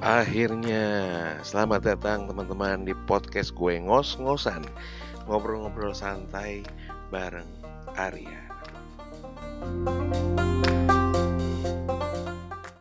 Akhirnya, selamat datang teman-teman di podcast gue ngos-ngosan Ngobrol-ngobrol santai bareng Arya.